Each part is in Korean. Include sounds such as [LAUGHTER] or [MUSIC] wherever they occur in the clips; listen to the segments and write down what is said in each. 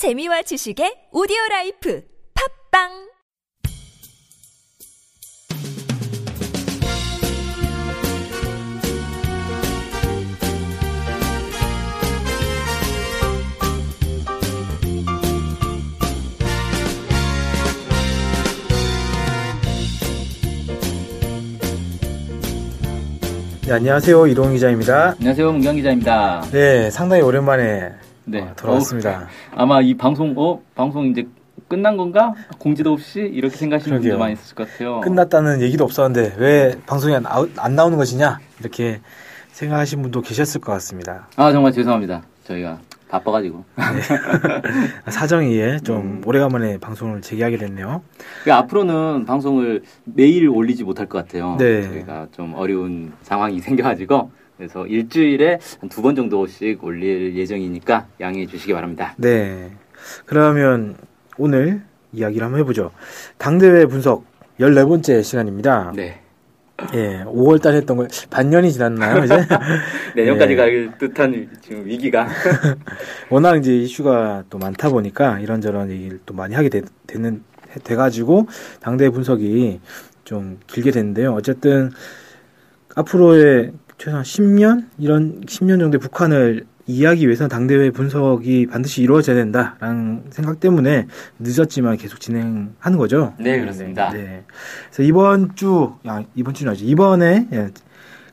재미와 지식의 오디오 라이프 팝빵 네, 안녕하세요. 이동 기자입니다. 안녕하세요, 문경 기자입니다. 네, 상당히 오랜만에 네, 어, 돌아왔습니다. 어, 아마 이 방송, 어, 방송 이제 끝난 건가? 공지도 없이 이렇게 생각하시는 분들 그러게요. 많이 있을 것 같아요. 끝났다는 얘기도 없었는데 왜 방송이 안, 나오- 안 나오는 것이냐 이렇게 생각하신 분도 계셨을 것 같습니다. 아, 정말 죄송합니다. 저희가 바빠가지고. [LAUGHS] 사정이에 좀 음. 오래간만에 방송을 재개하게 됐네요. 그 앞으로는 방송을 매일 올리지 못할 것 같아요. 네. 저희가 좀 어려운 상황이 생겨가지고. 그래서 일주일에 한 두 번 정도씩 올릴 예정이니까 양해해 주시기 바랍니다. 네, 그러면 오늘 이야기를 한번 해보죠. 당대회 분석 14번째 시간입니다. 네. 예, 5월 달 했던 거 반년이 지났나요, 이제? 내년까지 [LAUGHS] 네. 갈 듯한 지금 위기가. [LAUGHS] 워낙 이제 이슈가 또 많다 보니까 이런저런 얘기를 또 많이 하게 되, 는 돼가지고 당대 분석이 좀 길게 됐는데요. 어쨌든 앞으로의 최소한 10년 이런 10년 정도의 북한을 이해하기 위해서는 당대회 분석이 반드시 이루어져야 된다라는 생각 때문에 늦었지만 계속 진행하는 거죠. 네, 그렇습니다. 네. 그래서 이번 주, 야, 이번 주는 아니죠. 이번에 예,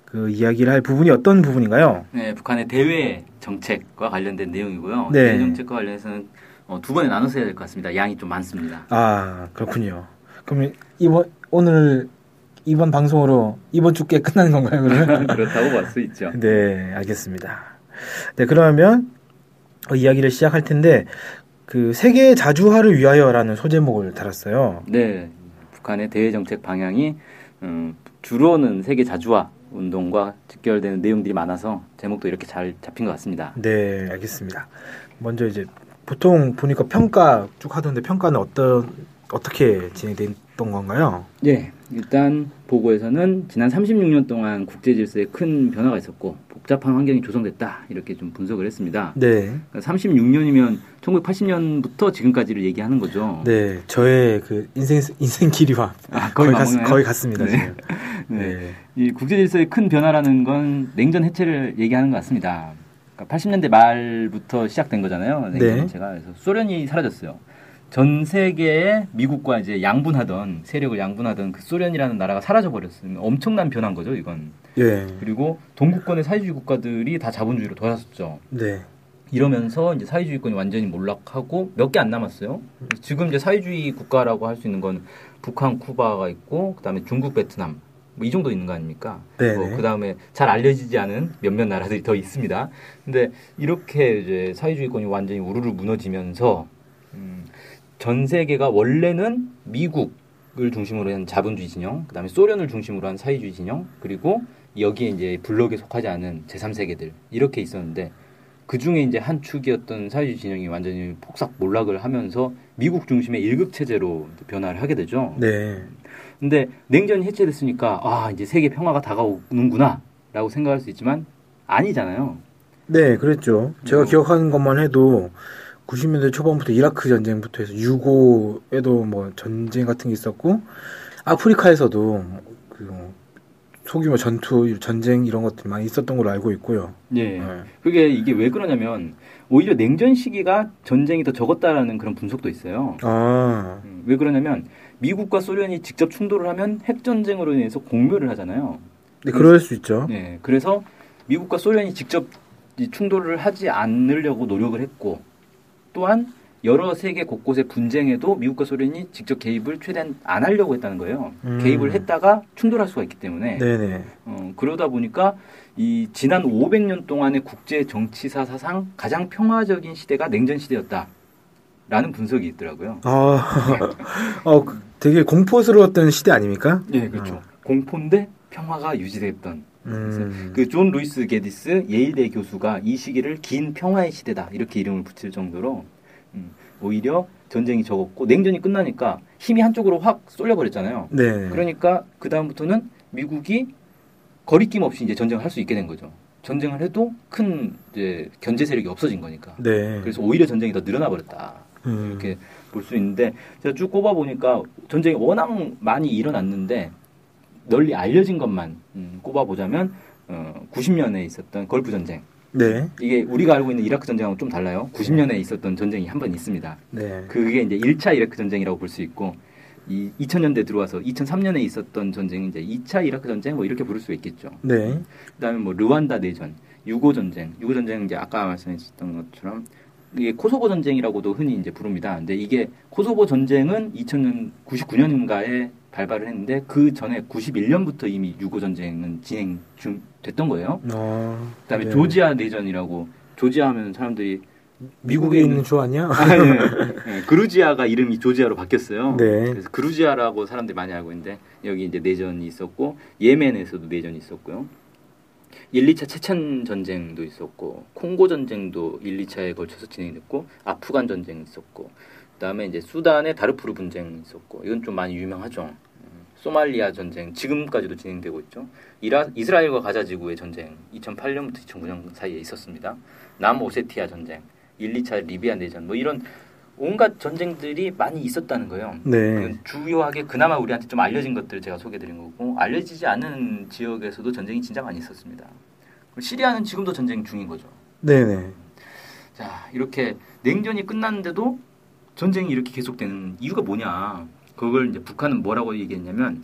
그 이야기를 할 부분이 어떤 부분인가요? 네, 북한의 대외 정책과 관련된 내용이고요. 네. 대외 정책과 관련해서는 어, 두 번에 나눠서 해야 될 것 같습니다. 양이 좀 많습니다. 아 그렇군요. 그럼 이번 오늘 이번 방송으로 이번 주께 [LAUGHS] 끝나는 건가요? 그러면? 그렇다고 볼 수 있죠. 네, 알겠습니다. 네, 그러면 어, 이야기를 시작할 텐데 그 세계 자주화를 위하여라는 소제목을 달았어요. 네, 북한의 대외 정책 방향이 음, 주로는 세계 자주화 운동과 직결되는 내용들이 많아서 제목도 이렇게 잘 잡힌 것 같습니다. 네, 알겠습니다. 먼저 이제 보통 보니까 평가 쭉 하던데 평가는 어떤 어떻게 진행됐던 건가요? 네, 일단 보고에서는 지난 36년 동안 국제 질서에 큰 변화가 있었고 복잡한 환경이 조성됐다 이렇게 좀 분석을 했습니다. 네, 36년이면 1980년부터 지금까지를 얘기하는 거죠. 네, 저의 그 인생 인생 길이와 아, 거의, 거의 갔? 거의 같습니다 네. 지금. [LAUGHS] 네. 네. 이 국제 질서의 큰 변화라는 건 냉전 해체를 얘기하는 것 같습니다. 그러니까 80년대 말부터 시작된 거잖아요. 냉전 네. 해체가 그래서 소련이 사라졌어요. 전 세계에 미국과 이제 양분하던 세력을 양분하던 그 소련이라는 나라가 사라져 버렸어요. 엄청난 변화인 거죠, 이건. 예. 그리고 동구권의 사회주의 국가들이 다 자본주의로 돌아섰죠. 네. 이러면서 이제 사회주의권이 완전히 몰락하고 몇 개 안 남았어요. 지금 이제 사회주의 국가라고 할 수 있는 건 북한, 쿠바가 있고 그다음에 중국, 베트남 뭐 이 정도 있는 거 아닙니까? 네네. 그 다음에 잘 알려지지 않은 몇몇 나라들이 더 있습니다. 근데 이렇게 이제 사회주의권이 완전히 우르르 무너지면서 음, 전 세계가 원래는 미국을 중심으로 한 자본주의 진영, 그다음에 소련을 중심으로 한 사회주의 진영, 그리고 여기에 이제 블록에 속하지 않은 제3세계들 이렇게 있었는데 그 중에 이제 한 축이었던 사회주의 진영이 완전히 폭삭 몰락을 하면서 미국 중심의 일극 체제로 변화를 하게 되죠. 네. 근데 냉전이 해체됐으니까 아 이제 세계 평화가 다가오는구나라고 생각할 수 있지만 아니잖아요. 네, 그랬죠. 제가 어. 기억하는 것만 해도 90년대 초반부터 이라크 전쟁부터 해서 유고에도 뭐 전쟁 같은 게 있었고 아프리카에서도 그 소규모 전투, 전쟁 이런 것들이 많이 있었던 걸로 알고 있고요. 예. 네. 그게 이게 왜 그러냐면 오히려 냉전 시기가 전쟁이 더 적었다라는 그런 분석도 있어요. 아, 음, 왜 그러냐면 미국과 소련이 직접 충돌을 하면 핵 전쟁으로 인해서 공멸을 하잖아요. 네, 그럴 수 있죠. 네, 그래서 미국과 소련이 직접 이 충돌을 하지 않으려고 노력을 했고 또한 여러 세계 곳곳의 분쟁에도 미국과 소련이 직접 개입을 최대한 안 하려고 했다는 거예요. 음. 개입을 했다가 충돌할 수가 있기 때문에. 어, 그러다 보니까 이 지난 500년 동안의 국제 정치사 사상 가장 평화적인 시대가 냉전 시대였다라는 분석이 있더라고요. 아, [LAUGHS] 어, 그 되게 공포스러웠던 시대 아닙니까? 네, 그렇죠. 공포인데 평화가 유지됐던 음, 그존 루이스 게디스 예일대 교수가 이 시기를 긴 평화의 시대다 이렇게 이름을 붙일 정도로 음, 오히려 전쟁이 적었고 냉전이 끝나니까 힘이 한쪽으로 확 쏠려버렸잖아요. 네. 그러니까 그 다음부터는 미국이 거리낌 없이 이제 전쟁을 할 수 있게 된 거죠. 전쟁을 해도 큰 이제 견제 세력이 없어진 거니까. 네. 그래서 오히려 전쟁이 더 늘어나 버렸다. 음. 이렇게 볼 수 있는데 제가 쭉 꼽아 보니까 전쟁이 워낙 많이 일어났는데 널리 알려진 것만 음, 꼽아 보자면 어, 90년에 있었던 걸프 전쟁. 네. 이게 우리가 알고 있는 이라크 전쟁하고 좀 달라요. 90년에 있었던 전쟁이 한 번 있습니다. 네. 그게 이제 1차 이라크 전쟁이라고 볼 수 있고 이 2000년대 들어와서 2003년에 있었던 전쟁이 이제 2차 이라크 전쟁 뭐 이렇게 부를 수 있겠죠. 네. 그다음에 뭐 르완다 내전, 유고 전쟁, 유고 전쟁 이제 아까 말씀하셨던 것처럼 이게 코소보 전쟁이라고도 흔히 이제 부릅니다. 근데 이게 코소보 전쟁은 2000년 99년인가에 발발을 했는데 그 전에 91년부터 이미 유고 전쟁은 진행 중 됐던 거예요. 어. 그다음에 네. 조지아 내전이라고 조지아 하면 사람들이 미국에 있는 조 아니야? 아, 네. 네, 그루지아가 이름이 조지아로 바뀌었어요. 네. 그래서 그루지아라고 사람들이 많이 알고 있는데 여기 이제 내전이 있었고 예멘에서도 내전이 있었고요. 1, 2차 체첸 전쟁도 있었고 콩고 전쟁도 1, 2차에 걸쳐서 진행됐고 아프간 전쟁 있었고 그다음에 이제 수단의 다르푸르 분쟁 있었고 이건 좀 많이 유명하죠. 음, 소말리아 전쟁 지금까지도 진행되고 있죠. 이라, 이스라엘과 가자 지구의 전쟁 2008년부터 2009년 사이에 있었습니다. 남오세티아 전쟁, 1, 2차 리비아 내전 뭐 이런 온갖 전쟁들이 많이 있었다는 거예요. 네. 그 주요하게 그나마 우리한테 좀 알려진 것들을 제가 소개드린 거고 알려지지 않은 지역에서도 전쟁이 진짜 많이 있었습니다. 시리아는 지금도 전쟁 중인 거죠. 네, 네. 자 이렇게 냉전이 끝났는데도 전쟁이 이렇게 계속되는 이유가 뭐냐? 그걸 이제 북한은 뭐라고 얘기했냐면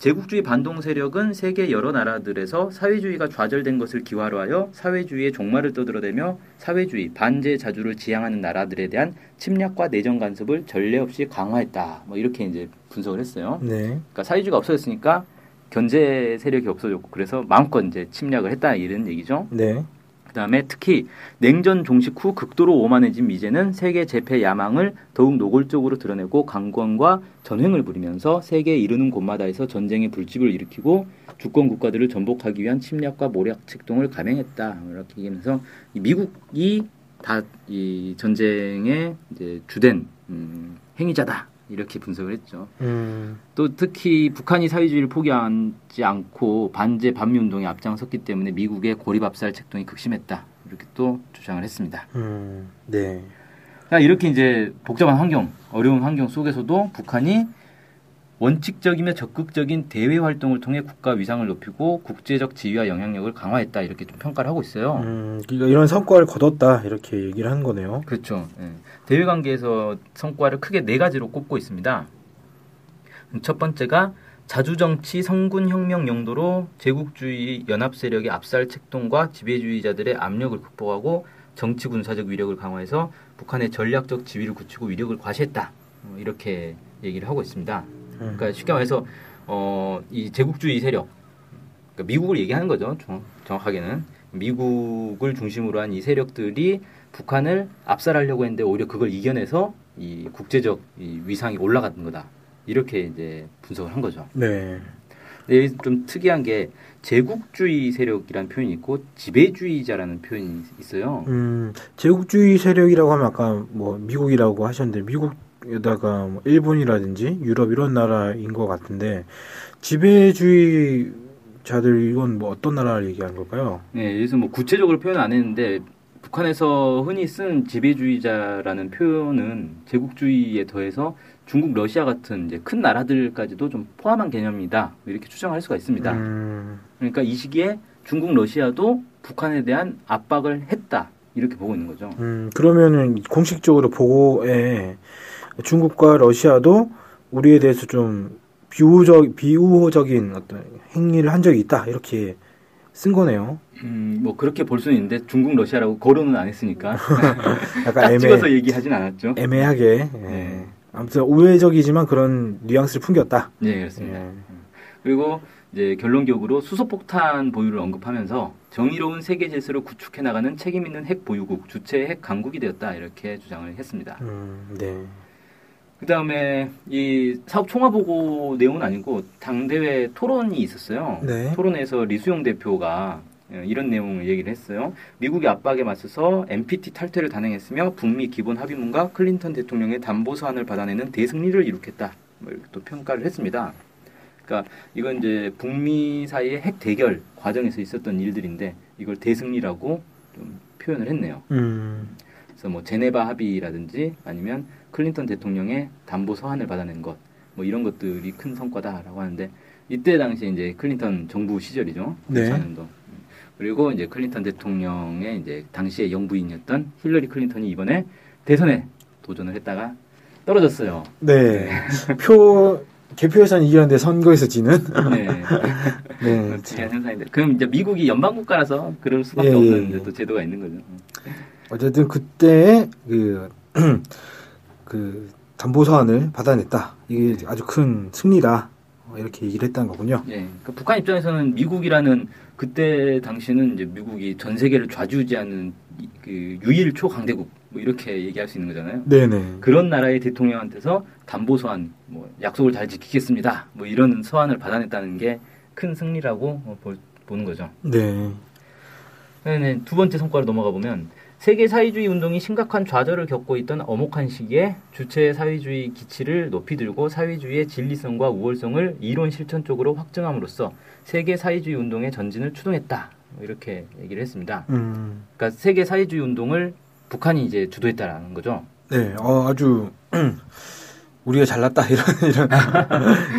제국주의 반동 세력은 세계 여러 나라들에서 사회주의가 좌절된 것을 기화로 하여 사회주의의 종말을 떠들어대며 사회주의 반제 자주를 지향하는 나라들에 대한 침략과 내정 간섭을 전례 없이 강화했다. 뭐 이렇게 이제 분석을 했어요. 네. 그러니까 사회주의가 없어졌으니까 견제 세력이 없어졌고 그래서 마음껏 이제 침략을 했다 이런 얘기죠. 네. 그다음에 특히 냉전 종식 후 극도로 오만해진 미제는 세계 재패 야망을 더욱 노골적으로 드러내고 강권과 전횡을 부리면서 세계에 이르는 곳마다에서 전쟁의 불집을 일으키고 주권 국가들을 전복하기 위한 침략과 모략 책동을 감행했다. 이렇게 얘기하면서 이 미국이 다 이 전쟁의 이제 주된 음, 행위자다 이렇게 분석을 했죠. 음. 또 특히 북한이 사회주의를 포기하지 않고 반제 반미 운동에 앞장섰기 때문에 미국의 고립압살 책동이 극심했다 이렇게 또 주장을 했습니다. 음. 네. 자, 이렇게 이제 복잡한 환경, 어려운 환경 속에서도 북한이 원칙적이며 적극적인 대외 활동을 통해 국가 위상을 높이고 국제적 지위와 영향력을 강화했다 이렇게 좀 평가를 하고 있어요. 음, 그러니까 이런 성과를 거뒀다 이렇게 얘기를 하는 거네요. 그렇죠. 예. 대외 관계에서 성과를 크게 네 가지로 꼽고 있습니다. 첫 번째가 자주정치 성군혁명 용도로 제국주의 연합 세력의 압살 책동과 지배주의자들의 압력을 극복하고 정치 군사적 위력을 강화해서 북한의 전략적 지위를 굳히고 위력을 과시했다. 어, 이렇게 얘기를 하고 있습니다. 음. 그러니까 쉽게 말해서 어, 이 제국주의 세력, 그러니까 미국을 얘기하는 거죠. 정, 정확하게는 미국을 중심으로 한 이 세력들이 북한을 압살하려고 했는데 오히려 그걸 이겨내서 이 국제적 이 위상이 올라간 거다. 이렇게 이제 분석을 한 거죠. 네. 근데 여기 좀 특이한 게 제국주의 세력이라는 표현이 있고 지배주의자라는 표현이 있어요. 음, 제국주의 세력이라고 하면 아까 뭐 미국이라고 하셨는데 미국 에다가 뭐 일본이라든지 유럽 이런 나라인 것 같은데 지배주의 자들 이건 뭐 어떤 나라를 얘기하는 걸까요? 네, 여기서 뭐 구체적으로 표현 안 했는데 북한에서 흔히 쓴 지배주의자라는 표현은 제국주의에 더해서 중국, 러시아 같은 이제 큰 나라들까지도 좀 포함한 개념이다 이렇게 추정할 수가 있습니다. 음, 그러니까 이 시기에 중국, 러시아도 북한에 대한 압박을 했다 이렇게 보고 있는 거죠. 음, 그러면은 공식적으로 보고에 중국과 러시아도 우리에 대해서 좀 비우적 비우호적인 어떤 행위를 한 적이 있다 이렇게 쓴 거네요. 음, 뭐 그렇게 볼 수는 있는데 중국, 러시아라고 거론은 안 했으니까 [LAUGHS] 약간 딱 애매 찍어서 얘기하진 않았죠. 애매하게. 예. 네. 아무튼 우회적이지만 그런 뉘앙스를 풍겼다. 네, 그렇습니다. 예. 그리고 이제 결론적으로 수소폭탄 보유를 언급하면서 정의로운 세계 질서를 구축해 나가는 책임 있는 핵 보유국, 주체 핵 강국이 되었다 이렇게 주장을 했습니다. 음, 네. 그 다음에 이 사업 총화 보고 내용은 아니고 당대회 토론이 있었어요. 네. 토론에서 리수용 대표가 예, 이런 내용을 얘기를 했어요. 미국의 압박에 맞서서 NPT 탈퇴를 단행했으며 북미 기본 합의문과 클린턴 대통령의 담보 사안을 받아내는 대승리를 이룩했다. 뭐 이렇게 또 평가를 했습니다. 그러니까 이건 이제 북미 사이의 핵 대결 과정에서 있었던 일들인데 이걸 대승리라고 좀 표현을 했네요. 음. 그래서 뭐 제네바 합의라든지 아니면 클린턴 대통령의 담보 서한을 받아낸 것, 뭐 이런 것들이 큰 성과다라고 하는데 이때 당시 이제 클린턴 정부 시절이죠. 네. 2004년도. 그리고 이제 클린턴 대통령의 이제 당시의 영부인이었던 힐러리 클린턴이 이번에 대선에 도전을 했다가 떨어졌어요. 네. 표 개표에서는 이겼는데 선거에서 지는. 네. [LAUGHS] [LAUGHS] 네. 특이한 현상인데. 그럼 이제 미국이 연방 국가라서 그럴 수밖에 예, 예, 없는 예. 또 제도가 있는 거죠. 어쨌든 그때 그, [CLEARS THROAT] 그 담보 서한을 받아냈다. 이게 아주 큰 승리다. 어, 이렇게 얘기를 했다는 거군요. 예. 그 북한 입장에서는 미국이라는 그때 당시는 이제 미국이 전 세계를 좌지우지하는 이- 그 유일 초강대국 뭐 이렇게 얘기할 수 있는 거잖아요. 네네. 그런 나라의 대통령한테서 담보 서한, 뭐 약속을 잘 지키겠습니다. 뭐 이런 서한을 받아냈다는 게 큰 승리라고 어, 볼- 보는 거죠. 네. 네, 두 번째 성과로 넘어가 보면 세계 사회주의 운동이 심각한 좌절을 겪고 있던 엄혹한 시기에 주체 사회주의 기치를 높이 들고 사회주의의 진리성과 우월성을 이론 실천 쪽으로 확증함으로써 세계 사회주의 운동의 전진을 추동했다. 뭐 이렇게 얘기를 했습니다. 음. 그러니까 세계 사회주의 운동을 북한이 이제 주도했다라는 거죠. 네. 어, 아주 우리가 잘났다 이런 [LAUGHS] 이런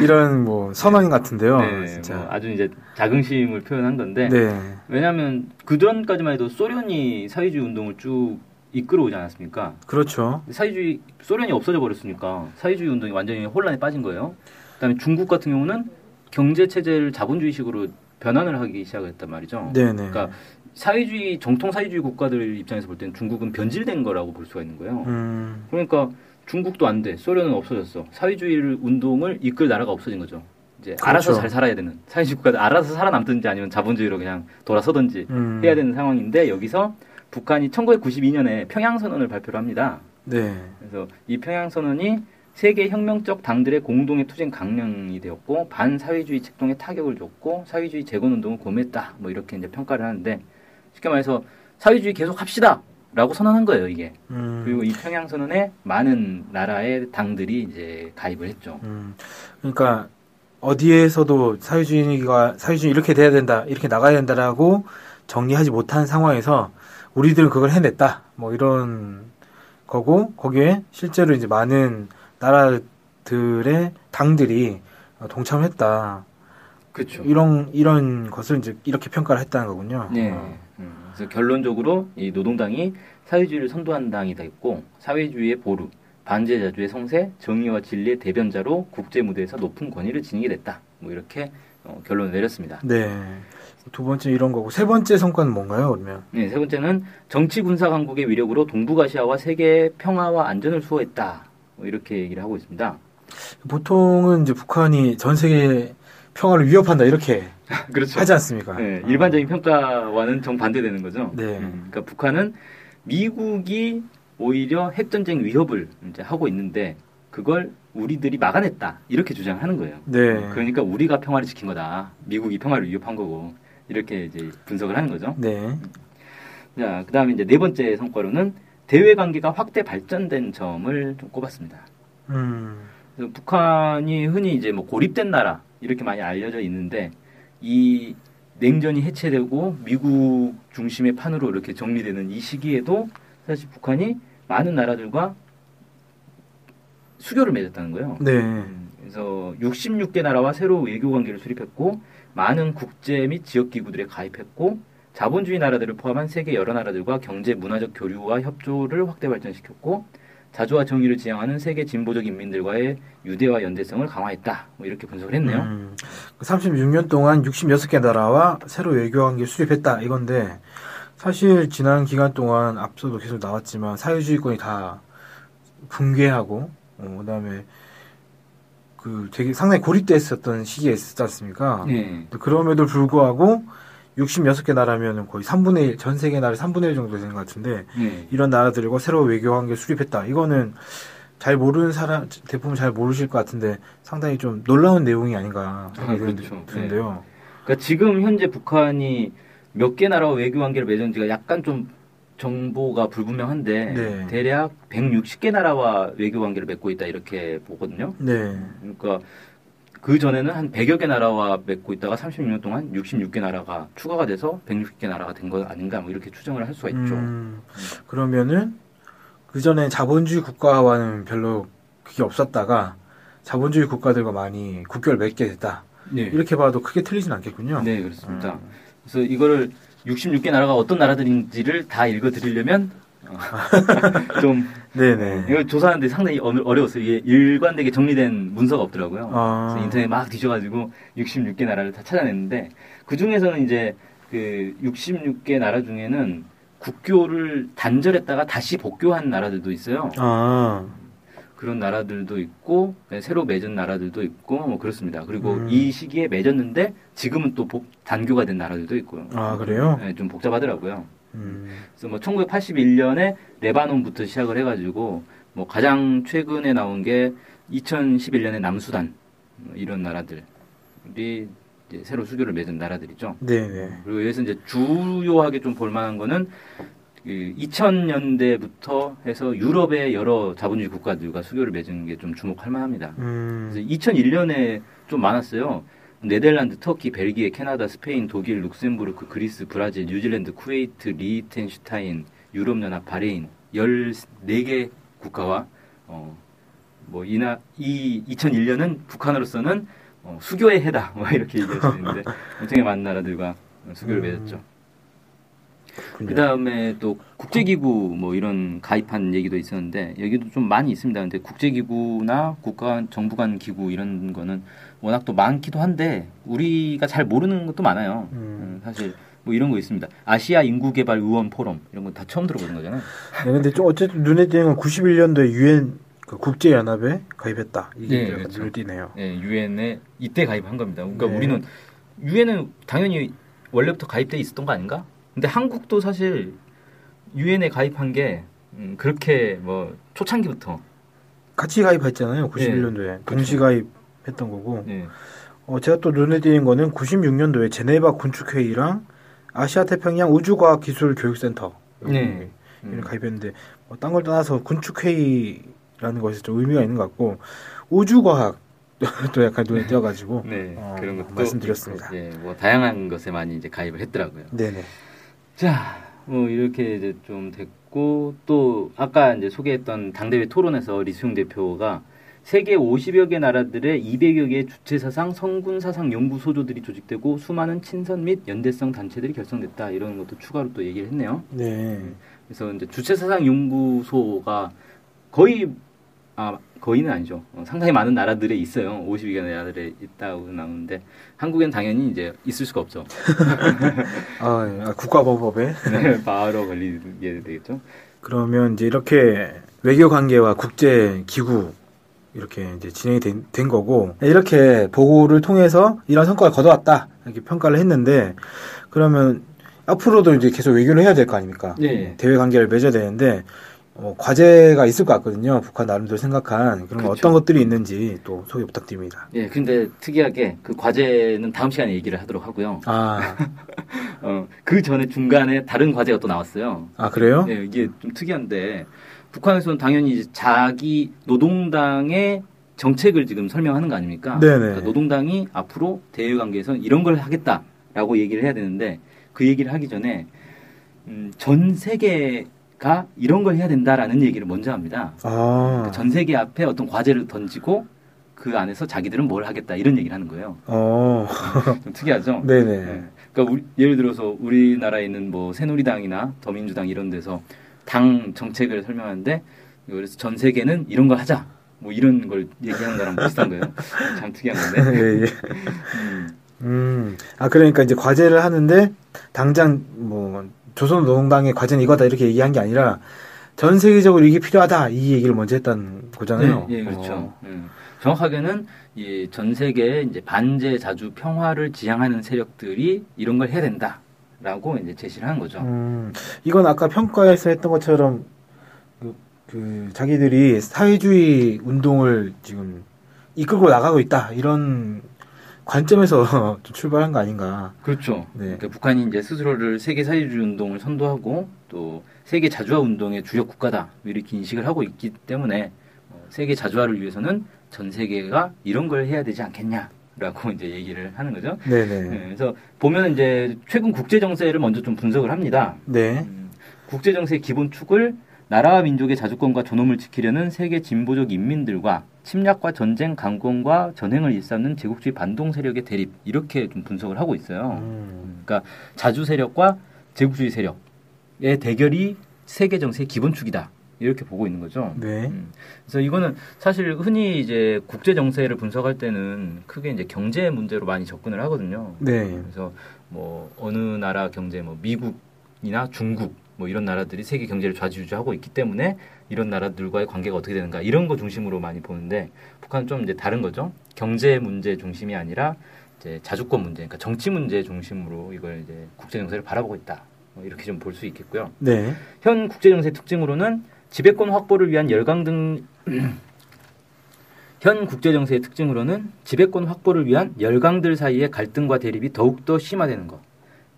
이런 뭐 선언 같은데요. 네, 진짜. 뭐 아주 이제 자긍심을 표현한 건데 네. 왜냐하면 그전까지만 해도 소련이 사회주의 운동을 쭉 이끌어오지 않았습니까? 그렇죠. 사회주의 소련이 없어져 버렸으니까 사회주의 운동이 완전히 혼란에 빠진 거예요. 그다음에 중국 같은 경우는 경제 체제를 자본주의식으로 변환을 하기 시작했단 말이죠. 네네. 그러니까 사회주의 정통 사회주의 국가들 입장에서 볼 때는 중국은 변질된 거라고 볼 수가 있는 거예요. 음. 그러니까 중국도 안 돼. 소련은 없어졌어. 사회주의 운동을 이끌 나라가 없어진 거죠. 이제 알아서 그렇죠. 잘 살아야 되는 사회주의 국가들 알아서 살아남든지 아니면 자본주의로 그냥 돌아서든지 음. 해야 되는 상황인데 여기서 북한이 1992년에 평양 선언을 발표를 합니다. 네. 그래서 이 평양 선언이 세계 혁명적 당들의 공동의 투쟁 강령이 되었고 반사회주의 책동에 타격을 줬고 사회주의 재건 운동을 고매했다. 뭐 이렇게 이제 평가를 하는데 쉽게 말해서 사회주의 계속 합시다 라고 선언한 거예요, 이게. 음. 그리고 이 평양 선언에 많은 나라의 당들이 이제 가입을 했죠. 음. 그러니까 어디에서도 사회주의가 사회주의 이렇게 돼야 된다, 이렇게 나가야 된다라고 정리하지 못한 상황에서 우리들은 그걸 해냈다. 뭐 이런 거고 거기에 실제로 이제 많은 나라들의 당들이 어, 동참을 했다. 그렇죠. 이런 이런 것을 이제 이렇게 평가를 했다는 거군요. 네. 어. 음, 그래서 결론적으로 이 노동당이 사회주의를 선도한 당이 됐고 사회주의의 보루, 반제자주의 성세, 정의와 진리의 대변자로 국제 무대에서 높은 권위를 지니게 됐다. 뭐 이렇게 어, 결론을 내렸습니다. 네. 두 번째 이런 거고 세 번째 성과는 뭔가요? 그러면 네, 세 번째는 정치 군사 강국의 위력으로 동북아시아와 세계의 평화와 안전을 수호했다. 뭐 이렇게 얘기를 하고 있습니다. 보통은 이제 북한이 전 세계 평화를 위협한다 이렇게 [LAUGHS] 그렇죠. 하지 않습니까? 네, 일반적인 평가와는 정반대되는 거죠. 네. 음, 그러니까 북한은 미국이 오히려 핵전쟁 위협을 이제 하고 있는데 그걸 우리들이 막아냈다 이렇게 주장하는 거예요. 네. 그러니까 우리가 평화를 지킨 거다. 미국이 평화를 위협한 거고 이렇게 이제 분석을 하는 거죠. 네. 자, 그다음에 이제 네 번째 성과로는 대외 관계가 확대 발전된 점을 좀 꼽았습니다. 음. 북한이 흔히 이제 뭐 고립된 나라 이렇게 많이 알려져 있는데 이 냉전이 해체되고 미국 중심의 판으로 이렇게 정리되는 이 시기에도 사실 북한이 많은 나라들과 수교를 맺었다는 거예요. 네. 음, 그래서 66개 나라와 새로 외교 관계를 수립했고 많은 국제 및 지역 기구들에 가입했고 자본주의 나라들을 포함한 세계 여러 나라들과 경제 문화적 교류와 협조를 확대 발전시켰고 자주와 정의를 지향하는 세계 진보적 인민들과의 유대와 연대성을 강화했다. 뭐 이렇게 분석을 했네요. 음. 36년 동안 66개 나라와 새로 외교 관계 수립했다 이건데 사실 지난 기간 동안 앞서도 계속 나왔지만 사회주의권이 다 붕괴하고 어, 그다음에 그 되게 상당히 고립됐었던 시기에 있었지 않습니까? 네. 그럼에도 불구하고 66개 나라면 거의 3분의 1, 전 세계 나라 3분의 1 정도 되는 것 같은데 네. 이런 나라들과 새로 외교 관계 수립했다. 이거는 잘 모르는 사람 대부분 잘 모르실 것 같은데 상당히 좀 놀라운 내용이 아닌가 생각이 아, 그렇죠. 드는데요. 그러니까 지금 현재 북한이 몇 개 나라와 외교 관계를 맺은지가 약간 좀 정보가 불분명한데 네. 대략 160개 나라와 외교 관계를 맺고 있다 이렇게 보거든요. 네. 그러니까 그 전에는 한 100여 개 나라와 맺고 있다가 36년 동안 66개 나라가 추가가 돼서 160개 나라가 된거 아닌가 뭐 이렇게 추정을 할 수가 있죠. 음, 그러면은 그 전에 자본주의 국가와는 별로 그게 없었다가 자본주의 국가들과 많이 국교를 맺게 됐다. 네. 이렇게 봐도 크게 틀리진 않겠군요. 네, 그렇습니다. 음. 그래서 이거를 66개 나라가 어떤 나라들인지를 다 읽어드리려면 어, [LAUGHS] 좀 네네. 이걸 조사하는데 상당히 어- 어려웠어요. 이게 일관되게 정리된 문서가 없더라고요. 아. 그래서 인터넷 막 뒤져가지고 66개 나라를 다 찾아냈는데 그 중에서는 이제 그 66개 나라 중에는 국교를 단절했다가 다시 복교한 나라들도 있어요. 아, 그런 나라들도 있고 네, 새로 맺은 나라들도 있고 뭐 그렇습니다. 그리고 음. 이 시기에 맺었는데 지금은 또 복- 단교가 된 나라들도 있고요. 아 그래요? 네, 좀 복잡하더라고요. 음, 그래서 뭐 1981년에 레바논부터 시작을 해가지고 뭐 가장 최근에 나온 게 2011년에 남수단 뭐 이런 나라들이 이제 새로 수교를 맺은 나라들이죠. 네네. 그리고 여기서 이제 주요하게 좀 볼만한 거는 그 2000년대부터 해서 유럽의 여러 자본주의 국가들과 수교를 맺은 게 좀 주목할 만합니다. 음, 그래서 2001년에 좀 많았어요. 네덜란드, 터키, 벨기에, 캐나다, 스페인, 독일, 룩셈부르크, 그리스, 브라질, 뉴질랜드, 쿠웨이트, 리히텐슈타인, 유럽연합, 바레인 14개 국가와 어, 뭐 이나 이 2001년은 북한으로서는 어, 수교의 해다 [LAUGHS] 뭐 이렇게 얘기할 수 있는데 [LAUGHS] 엄청나게 많은 나라들과 수교를 음. 맺었죠. 그 다음에 또 국제기구 뭐 이런 가입한 얘기도 있었는데 여기도 좀 많이 있습니다. 근데 국제기구나 국가 정부 간 기구 이런 거는 워낙 또 많기도 한데 우리가 잘 모르는 것도 많아요. 음. 음, 사실 뭐 이런 거 있습니다. 아시아 인구개발 의원 포럼 이런 건 다 처음 들어보는 거잖아요. 네, 근데 좀 어쨌든 눈에 띄는 건 91년도에 유엔 그 국제 연합에 가입했다. 이게 네, 그렇죠. 눈에 띄네요. 예, 유엔에 이때 가입한 겁니다. 그러니까 네. 우리는 유엔은 당연히 원래부터 가입돼 있었던 거 아닌가? 근데 한국도 사실 유엔에 가입한 게 음, 그렇게 뭐 초창기부터 같이 가입했잖아요. 91년도에 그렇죠. 동시 가입했던 거고. 예, 어, 제가 또 눈에 띄는 거는 96년도에 제네바 군축회의랑 아시아 태평양 우주과학기술교육센터 네. 음. 가입했는데 뭐 딴걸 떠나서 군축회의라는 것이 좀 의미가 있는 것 같고 우주과학 [LAUGHS] 또 약간 눈에 띄어가지고 네, 어, 그런 것도 말씀드렸습니다. 예, 뭐 다양한 것에 많이 이제 가입을 했더라고요. 네네. 자, 뭐 이렇게 이제 좀 됐고 또 아까 이제 소개했던 당대회 토론에서 리수용 대표가 세계 50여 개 나라들의 200여 개의 주체 사상, 성군 사상 연구 소조들이 조직되고 수많은 친선 및 연대성 단체들이 결성됐다 이런 것도 추가로 또 얘기를 했네요. 네. 그래서 이제 주체 사상 연구소가 거의 아 거의는 아니죠. 어, 상당히 많은 나라들에 있어요. 52개 나라들에 있다고 나오는데 한국엔 당연히 이제 있을 수가 없죠. [LAUGHS] 아, 예. 아, 국가보법에 네, 바로 걸리게 되겠죠. 그러면 이제 이렇게 외교 관계와 국제 기구 이렇게 이제 진행이 된, 된 거고 이렇게 보고를 통해서 이런 성과를 거둬왔다 이렇게 평가를 했는데 그러면 앞으로도 이제 계속 외교를 해야 될 거 아닙니까? 네. 대외 관계를 맺어야 되는데 어, 과제가 있을 것 같거든요. 북한 나름대로 생각한 그런 거 그렇죠. 어떤 것들이 있는지 또 소개 부탁드립니다. 예, 근데 특이하게 그 과제는 다음 시간에 얘기를 하도록 하고요. 아, [LAUGHS] 어, 그 전에 중간에 다른 과제가 또 나왔어요. 아 그래요? 예, 이게 좀 특이한데 북한에서는 당연히 이제 자기 노동당의 정책을 지금 설명하는 거 아닙니까? 네네. 그러니까 노동당이 앞으로 대외 관계에서 이런 걸 하겠다라고 얘기를 해야 되는데 그 얘기를 하기 전에 음, 전 세계 가 이런 걸 해야 된다라는 얘기를 먼저 합니다. 아, 전 세계 앞에 어떤 과제를 던지고 그 안에서 자기들은 뭘 하겠다 이런 얘기를 하는 거예요. 어, 좀 특이하죠? [LAUGHS] 네네. 네. 그러니까 우리- 예를 들어서 우리나라에 있는 뭐 새누리당이나 더민주당 이런 데서 당 정책을 설명하는데 그래서 전 세계는 이런 걸 하자. 뭐 이런 걸 얘기하는 거랑 비슷한 거예요. [LAUGHS] 참 특이한 건데. [LAUGHS] 예, 예. 음, 음, 아 그러니까 이제 과제를 하는데 당장 뭐 조선노동당의 과제는 이거다 이렇게 얘기한 게 아니라 전 세계적으로 이게 필요하다 이 얘기를 먼저 했다는 거잖아요. 네, 예, 그렇죠. 어. 음. 정확하게는 이 전 세계 이제 반제 자주 평화를 지향하는 세력들이 이런 걸 해야 된다라고 이제 제시를 한 거죠. 음, 이건 아까 평가에서 했던 것처럼 그, 그 자기들이 사회주의 운동을 지금 이끌고 나가고 있다 이런 관점에서 [LAUGHS] 좀 출발한 거 아닌가. 그렇죠. 네. 그러니까 북한이 이제 스스로를 세계 사회주의 운동을 선도하고 또 세계 자주화 운동의 주력 국가다 이렇게 인식을 하고 있기 때문에 어, 세계 자주화를 위해서는 전 세계가 이런 걸 해야 되지 않겠냐라고 [LAUGHS] 이제 얘기를 하는 거죠. 네네. 네, 그래서 보면 이제 최근 국제 정세를 먼저 좀 분석을 합니다. 네. 음, 국제 정세의 기본 축을 나라와 민족의 자주권과 존엄을 지키려는 세계 진보적 인민들과 침략과 전쟁, 강권과 전횡을 일삼는 제국주의 반동 세력의 대립 이렇게 좀 분석을 하고 있어요. 음. 그러니까 자주 세력과 제국주의 세력의 대결이 세계 정세의 기본축이다. 이렇게 보고 있는 거죠. 네. 음. 그래서 이거는 사실 흔히 이제 국제 정세를 분석할 때는 크게 이제 경제 문제로 많이 접근을 하거든요. 네. 그래서 뭐 어느 나라 경제 뭐 미국이나 중국 뭐 이런 나라들이 세계 경제를 좌지우지하고 있기 때문에 이런 나라들과의 관계가 어떻게 되는가 이런 거 중심으로 많이 보는데 북한은 좀 이제 다른 거죠. 경제 문제 중심이 아니라 이제 자주권 문제, 그러니까 정치 문제 중심으로 이걸 이제 국제 정세를 바라보고 있다. 뭐 이렇게 좀 볼 수 있겠고요. 네. 현 국제 정세 특징으로는 지배권 확보를 위한 열강 등 [CLEARS THROAT] 현 국제 정세의 특징으로는 지배권 확보를 위한 열강들 사이의 갈등과 대립이 더욱더 심화되는 것.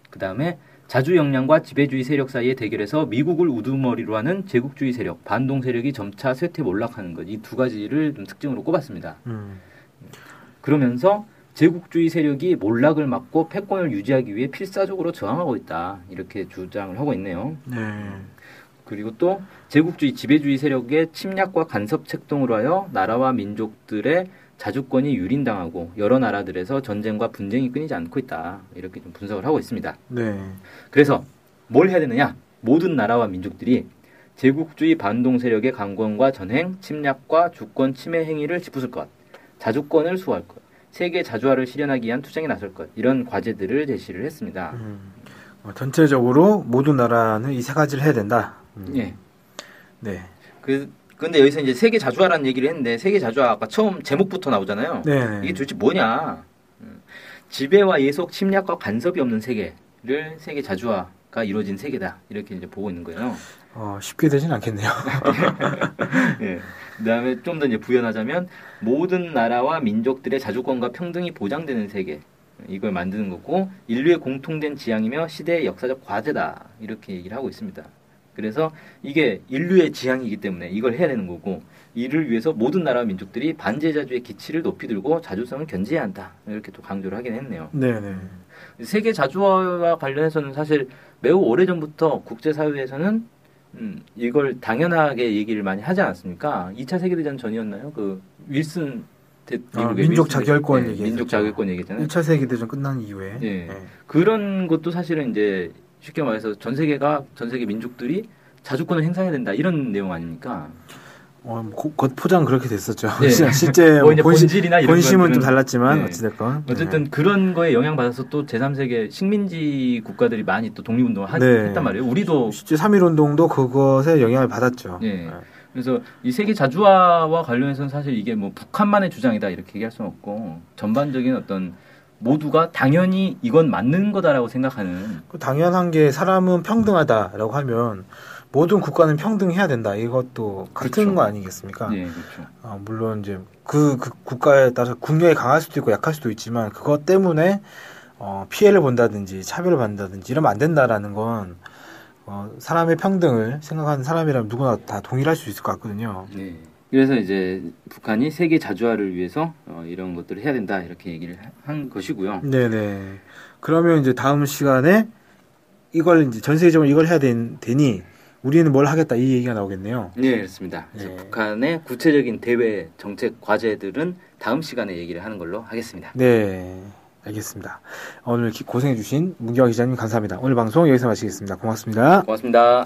그다음에 자주 역량과 지배주의 세력 사이의 대결에서 미국을 우두머리로 하는 제국주의 세력, 반동 세력이 점차 쇠퇴 몰락하는 것. 이 두 가지를 좀 특징으로 꼽았습니다. 음. 그러면서 제국주의 세력이 몰락을 막고 패권을 유지하기 위해 필사적으로 저항하고 있다. 이렇게 주장을 하고 있네요. 네. 그리고 또 제국주의 지배주의 세력의 침략과 간섭 책동으로 하여 나라와 민족들의 자주권이 유린당하고 여러 나라들에서 전쟁과 분쟁이 끊이지 않고 있다. 이렇게 좀 분석을 하고 있습니다. 네. 그래서 뭘 해야 되느냐? 모든 나라와 민족들이 제국주의 반동 세력의 강권과 전행, 침략과 주권 침해 행위를 짚으실 것, 자주권을 수호할 것, 세계 자주화를 실현하기 위한 투쟁에 나설 것 이런 과제들을 제시를 했습니다. 음. 어, 전체적으로 모든 나라는 이 세 가지를 해야 된다. 음. 예. 네. 그 근데 여기서 이제 세계 자주화라는 얘기를 했는데 세계 자주화 아까 처음 제목부터 나오잖아요. 네. 이게 도대체 뭐냐? 음, 지배와 예속, 침략과 간섭이 없는 세계를 세계 자주화가 이루어진 세계다 이렇게 이제 보고 있는 거예요. 어, 쉽게 되진 않겠네요. [LAUGHS] 예. 그다음에 좀 더 이제 부연하자면 모든 나라와 민족들의 자주권과 평등이 보장되는 세계 이걸 만드는 거고 인류의 공통된 지향이며 시대의 역사적 과제다 이렇게 얘기를 하고 있습니다. 그래서 이게 인류의 지향이기 때문에 이걸 해야 되는 거고 이를 위해서 모든 나라와 민족들이 반제자주의 기치를 높이 들고 자주성을 견제해야 한다 이렇게 또 강조를 하긴 했네요. 네, 네. 세계 자주화와 관련해서는 사실 매우 오래 전부터 국제 사회에서는 음, 이걸 당연하게 얘기를 많이 하지 않았습니까? 2차 세계대전 전이었나요? 그 윌슨 대, 아, 미국의 민족 자결권 네, 얘기했었죠. 민족 자결권 얘기잖아요. 1차 세계대전 끝난 이후에. 예. 네. 그런 것도 사실은 이제 쉽게 말해서 전 세계가 전 세계 민족들이 자주권을 행사해야 된다 이런 내용 아닙니까? 어, 뭐 고- 겉 포장 그렇게 됐었죠. 네. [LAUGHS] 실제 뭐 본시, 본질이나 이런 본심은 좀 달랐지만 네. 어찌됐건. 어쨌든 그런 거에 영향 받아서 또 제3세계 식민지 국가들이 많이 또 독립운동을 하- 네. 했단 말이에요. 우리도 네. 실제 3.1 운동도 그것에 영향을 받았죠. 예. 그래서 이 세계 자주화와 관련해서는 사실 이게 뭐 북한만의 주장이다 이렇게 얘기할 수는 없고 전반적인 어떤 모두가 당연히 이건 맞는 거다라고 생각하는 그 당연한 게 사람은 평등하다라고 하면 모든 국가는 평등해야 된다. 이것도 같은 그렇죠. 거 아니겠습니까? 예 그렇죠 아, 물론 이제 그, 그 국가에 따라서 국력이 강할 수도 있고 약할 수도 있지만 그것 때문에 어, 피해를 본다든지 차별을 받는다든지 이러면 안 된다라는 건 어, 사람의 평등을 생각하는 사람이라면 누구나 다 동일할 수 있을 것 같거든요. 네. 그래서 이제 북한이 세계 자주화를 위해서 어, 이런 것들을 해야 된다 이렇게 얘기를 하- 한 것이고요. 네네. 그러면 이제 다음 시간에 이걸 이제 전 세계적으로 이걸 해야 된, 되니 우리는 뭘 하겠다 이 얘기가 나오겠네요. 네, 그렇습니다. 그래서 네. 북한의 구체적인 대외 정책 과제들은 다음 시간에 얘기를 하는 걸로 하겠습니다. 네. 알겠습니다. 오늘 기- 고생해주신 문경화 기자님 감사합니다. 오늘 방송 여기서 마치겠습니다. 고맙습니다. 고맙습니다.